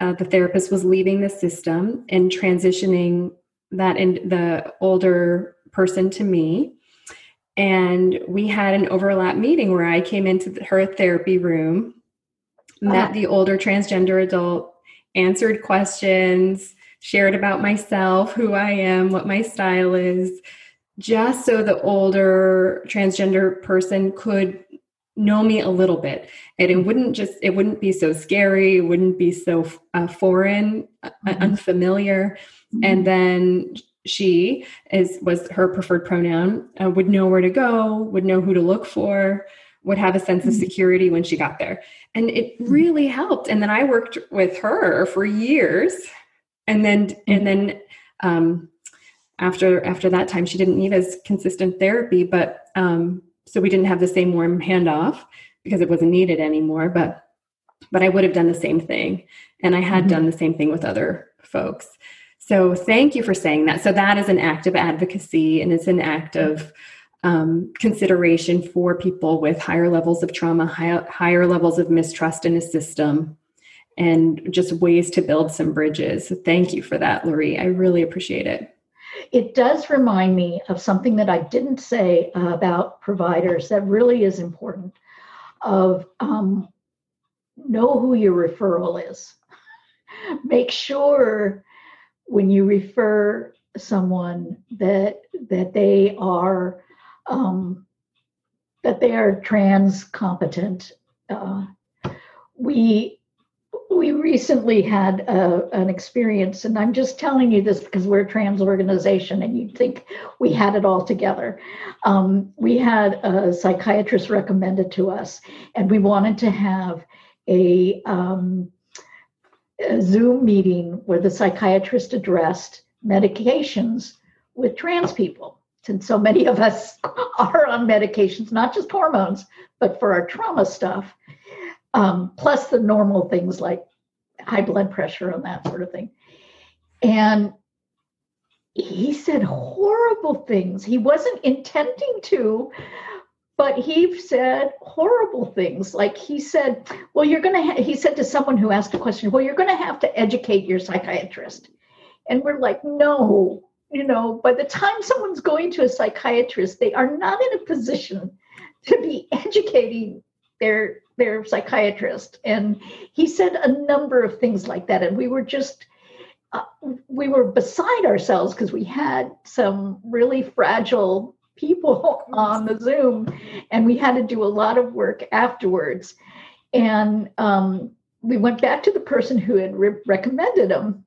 Uh, the therapist was leaving the system and transitioning that in the older person to me and we had an overlap meeting where i came into her therapy room met the older transgender adult answered questions shared about myself who i am what my style is just so the older transgender person could know me a little bit and it wouldn't just it wouldn't be so scary it wouldn't be so uh, foreign uh, mm-hmm. unfamiliar mm-hmm. And then she is was her preferred pronoun uh, would know where to go would know who to look for would have a sense of mm-hmm. security when she got there. And it mm-hmm. really helped. And then i worked with her for years. And then and then um, after after that time she didn't need as consistent therapy but um, so we didn't have the same warm handoff because it wasn't needed anymore but but i would have done the same thing. And i had mm-hmm. done the same thing with other folks so thank you for saying that. So that is an act of advocacy and it's an act of um, consideration for people with higher levels of trauma, high, higher levels of mistrust in a system, and just ways to build some bridges. So thank you for that, Loree. I really appreciate it. It does remind me of something that I didn't say about providers that really is important. Of um, know who your referral is. Make sure when you refer someone that that they are um, that they are trans competent. Uh, we we recently had a, an experience, and I'm just telling you this because we're a trans organization, and you'd think we had it all together. Um, we had a psychiatrist recommended to us, and we wanted to have a um, Zoom meeting where the psychiatrist addressed medications with trans people. Since so many of us [laughs] are on medications, not just hormones, but for our trauma stuff, um, plus the normal things like high blood pressure and that sort of thing. And he said horrible things. He wasn't intending to, but he said horrible things. Like he said well you're going to he said to someone who asked a question well you're going to have to educate your psychiatrist. And we're like no you know by the time someone's going to a psychiatrist they are not in a position to be educating their their psychiatrist. And he said a number of things like that. And we were just uh, we were beside ourselves because we had some really fragile people [laughs] on the Zoom, and we had to do a lot of work afterwards. And um, we went back to the person who had re- recommended him,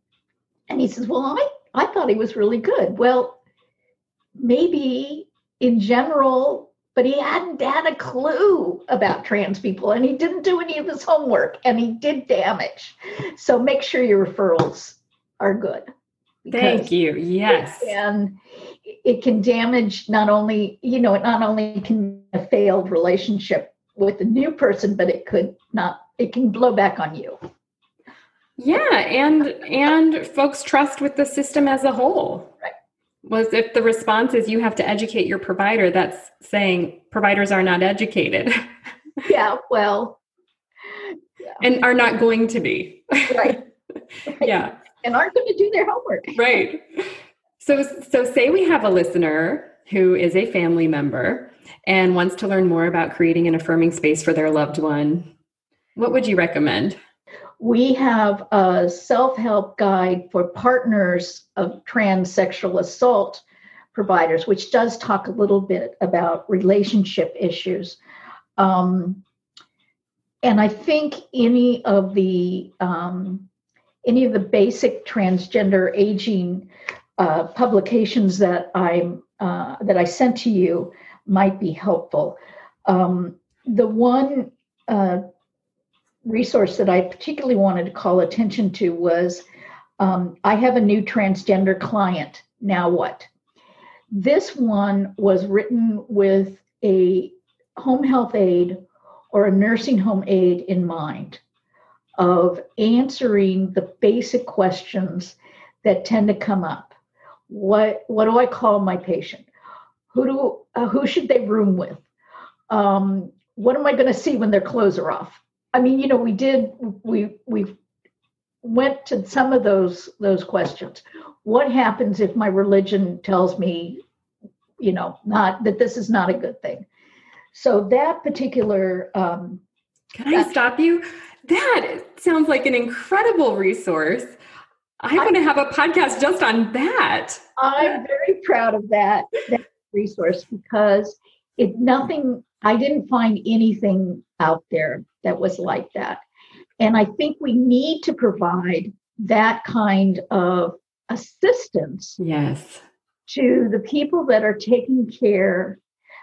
and he says, "Well, I I thought he was really good." Well, maybe in general. But he hadn't had a clue about trans people and he didn't do any of his homework and he did damage. So make sure your referrals are good. Thank you. Yes. And it can damage not only, you know, it not only can a failed relationship with a new person, but it could not, it can blow back on you. Yeah, and and folks trust with the system as a whole. Right. Was if the response is you have to educate your provider, that's saying providers are not educated. [laughs] yeah, well, yeah. and are not going to be. Right. right. [laughs] Yeah. And aren't going to do their homework. Right. So, so say we have a listener who is a family member and wants to learn more about creating an affirming space for their loved one. What would you recommend? We have a self help guide for partners of transsexual assault providers, which does talk a little bit about relationship issues. Um, and I think any of the um, any of the basic transgender aging uh, publications that I uh, that I sent to you might be helpful. Um, the one uh, resource that I particularly wanted to call attention to was um, I have a new transgender client Now what? This one was written with a home health aide or a nursing home aide in mind of answering the basic questions that tend to come up. What what do I call my patient? Who do uh, who should they room with? Um, what am I going to see when their clothes are off? I mean, you know, we did we we went to some of those those questions. What happens if my religion tells me, you know, not that this is not a good thing? So that particular um, can I stop you? That sounds like an incredible resource. I want to have a podcast just on that. I'm very proud of that, that resource because it nothing I didn't find anything out there that was like that. And I think we need to provide that kind of assistance yes to the people that are taking care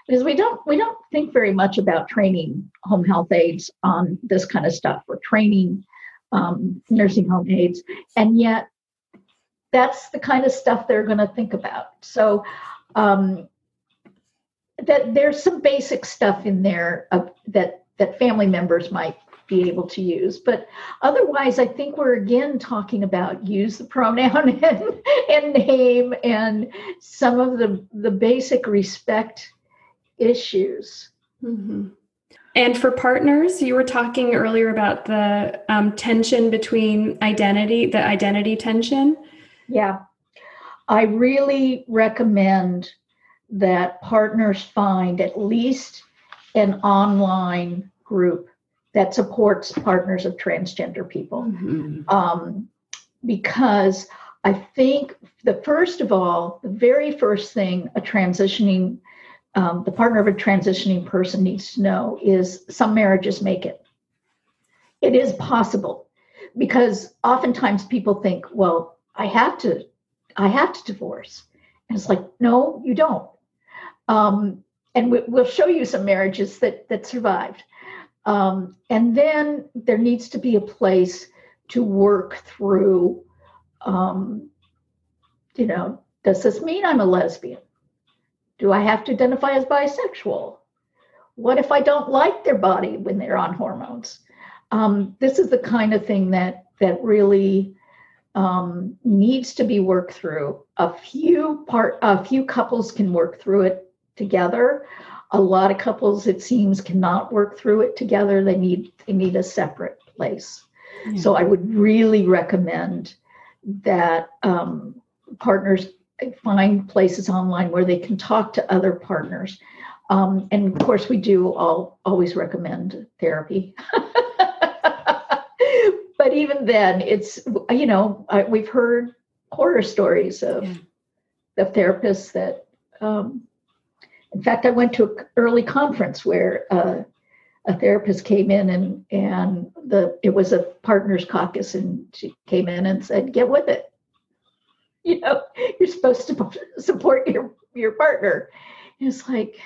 because we don't we don't think very much about training home health aides on this kind of stuff or training um, nursing home aides. And yet that's the kind of stuff they're going to think about. So um, that there's some basic stuff in there that that family members might be able to use. But otherwise i think we're again talking about use the pronoun [laughs] and, and name and some of the the basic respect issues. Mm-hmm. And for partners you were talking earlier about the um, tension between identity the identity tension yeah i really recommend that partners find at least an online group that supports partners of transgender people. Mm-hmm. Um, because I think the first of all, the very first thing a transitioning, um, the partner of a transitioning person needs to know is some marriages make it. It is possible because oftentimes people think, well, I have to, I have to divorce. And it's like, no, you don't. Um, and we, will show you some marriages that that survived. Um, and then there needs to be a place to work through. Um, you know, does this mean I'm a lesbian? Do I have to identify as bisexual? What if I don't like their body when they're on hormones? Um, this is the kind of thing that that really um, needs to be worked through. A few part, a few couples can work through it together. A lot of couples, it seems, cannot work through it together. They need they need a separate place. Yeah. So I would really recommend that um, partners find places online where they can talk to other partners. Um, and of course, we do all always recommend therapy. [laughs] but even then, it's you know I, we've heard horror stories of yeah. the therapists that um, in fact, I went to an early conference where uh, a therapist came in and and the it was a partners caucus and she came in and said, "Get with it." [laughs] You know, you're supposed to support your your partner. And it's like,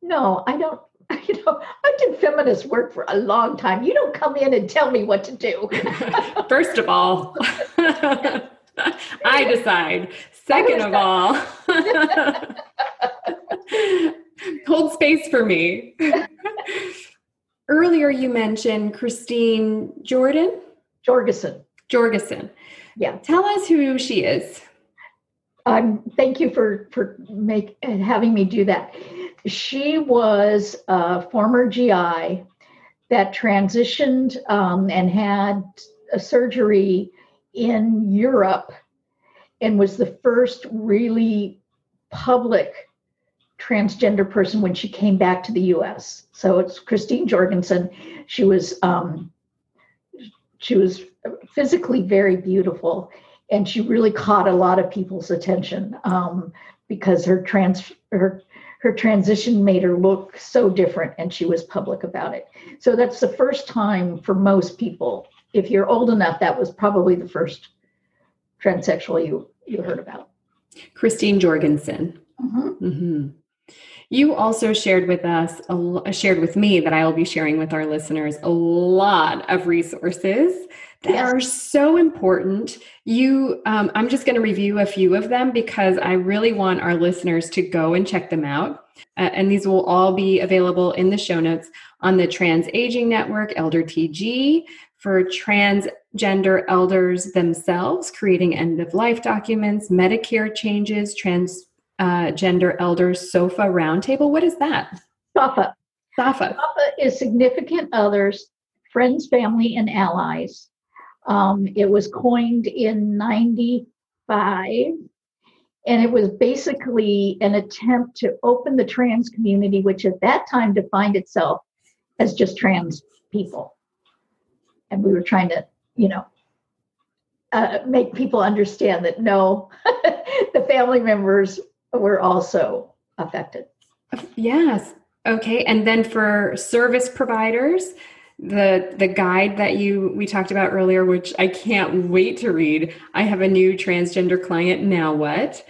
no, I don't. You [laughs] know, I did feminist work for a long time. You don't come in and tell me what to do. [laughs] First of all, I decide. Second of all, hold space for me. Earlier, you mentioned Christine Jordan? Jorgensen. Jorgensen. Yeah. Tell us who she is. Um, thank you for for make having me do that. She was a former GI that transitioned um, and had a surgery in Europe and was the first really public transgender person when she came back to the US. So it's Christine Jorgensen. She was um, she was physically very beautiful, and she really caught a lot of people's attention um, because her trans her her transition made her look so different, and she was public about it. So that's the first time for most people. If you're old enough, that was probably the first transsexual you you heard about. Christine Jorgensen. Mm-hmm. Mm-hmm. You also shared with us, shared with me that I will be sharing with our listeners a lot of resources that yes. are so important. You, um, I'm just going to review a few of them because I really want our listeners to go and check them out. Uh, and these will all be available in the show notes on the Trans Aging Network, Elder TG, for transgender elders themselves, creating end of life documents, Medicare changes, transgender uh, Gender elders SOFFA roundtable. What is that? SOFFA. SOFFA. SOFFA is significant others, friends, family, and allies. Um, it was coined in 95, and it was basically an attempt to open the trans community, which at that time defined itself as just trans people. And we were trying to, you know, uh, make people understand that no, [laughs] the family members were also affected. Yes. Okay. And then for service providers, the the guide that you we talked about earlier which i can't wait to read i have a new transgender client now what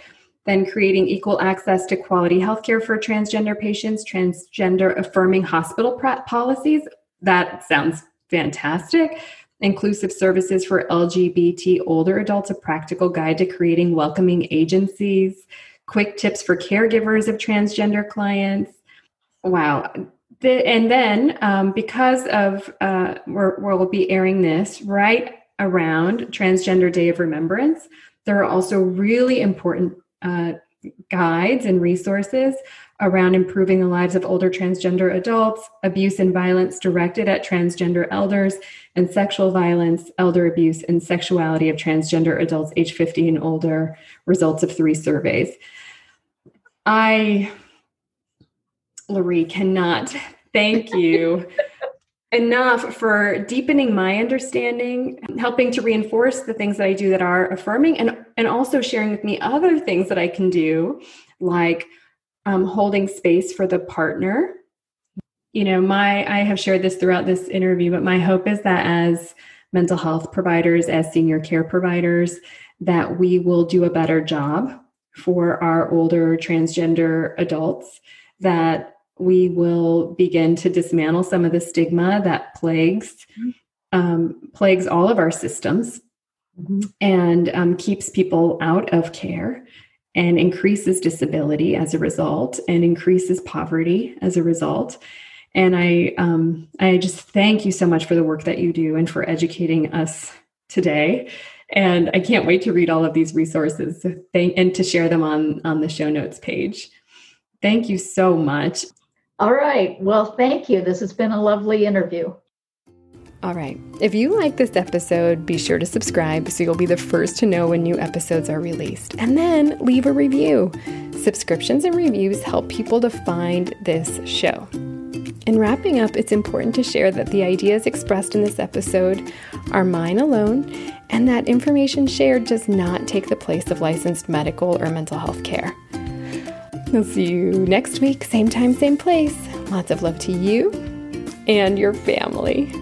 then creating equal access to quality healthcare for transgender patients transgender affirming hospital policies that sounds fantastic inclusive services for lgbt older adults a practical guide to creating welcoming agencies quick tips for caregivers of transgender clients wow the, and then um, because of uh, we'll be airing this right around Transgender Day of Remembrance, there are also really important uh, guides and resources around improving the lives of older transgender adults, abuse and violence directed at transgender elders, and sexual violence, elder abuse, and sexuality of transgender adults age 50 and older, results of three surveys. I Loree cannot thank you [laughs] enough for deepening my understanding, helping to reinforce the things that I do that are affirming, and, and also sharing with me other things that I can do, like um, holding space for the partner. You know, my I have shared this throughout this interview, but my hope is that as mental health providers, as senior care providers, that we will do a better job for our older transgender adults that we will begin to dismantle some of the stigma that plagues mm-hmm. um, plagues all of our systems mm-hmm. and um, keeps people out of care and increases disability as a result and increases poverty as a result and i um, i just thank you so much for the work that you do and for educating us today and i can't wait to read all of these resources and to share them on on the show notes page thank you so much all right. Well, thank you. This has been a lovely interview. All right. If you like this episode, be sure to subscribe so you'll be the first to know when new episodes are released. And then leave a review. Subscriptions and reviews help people to find this show. In wrapping up, it's important to share that the ideas expressed in this episode are mine alone and that information shared does not take the place of licensed medical or mental health care. I'll see you next week, same time, same place. Lots of love to you and your family.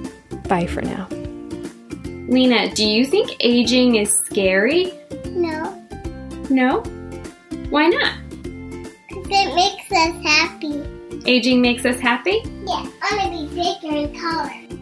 Bye for now. Lena, do you think aging is scary? No. No? Why not? Because it makes us happy. Aging makes us happy? Yeah, I want to be bigger and taller.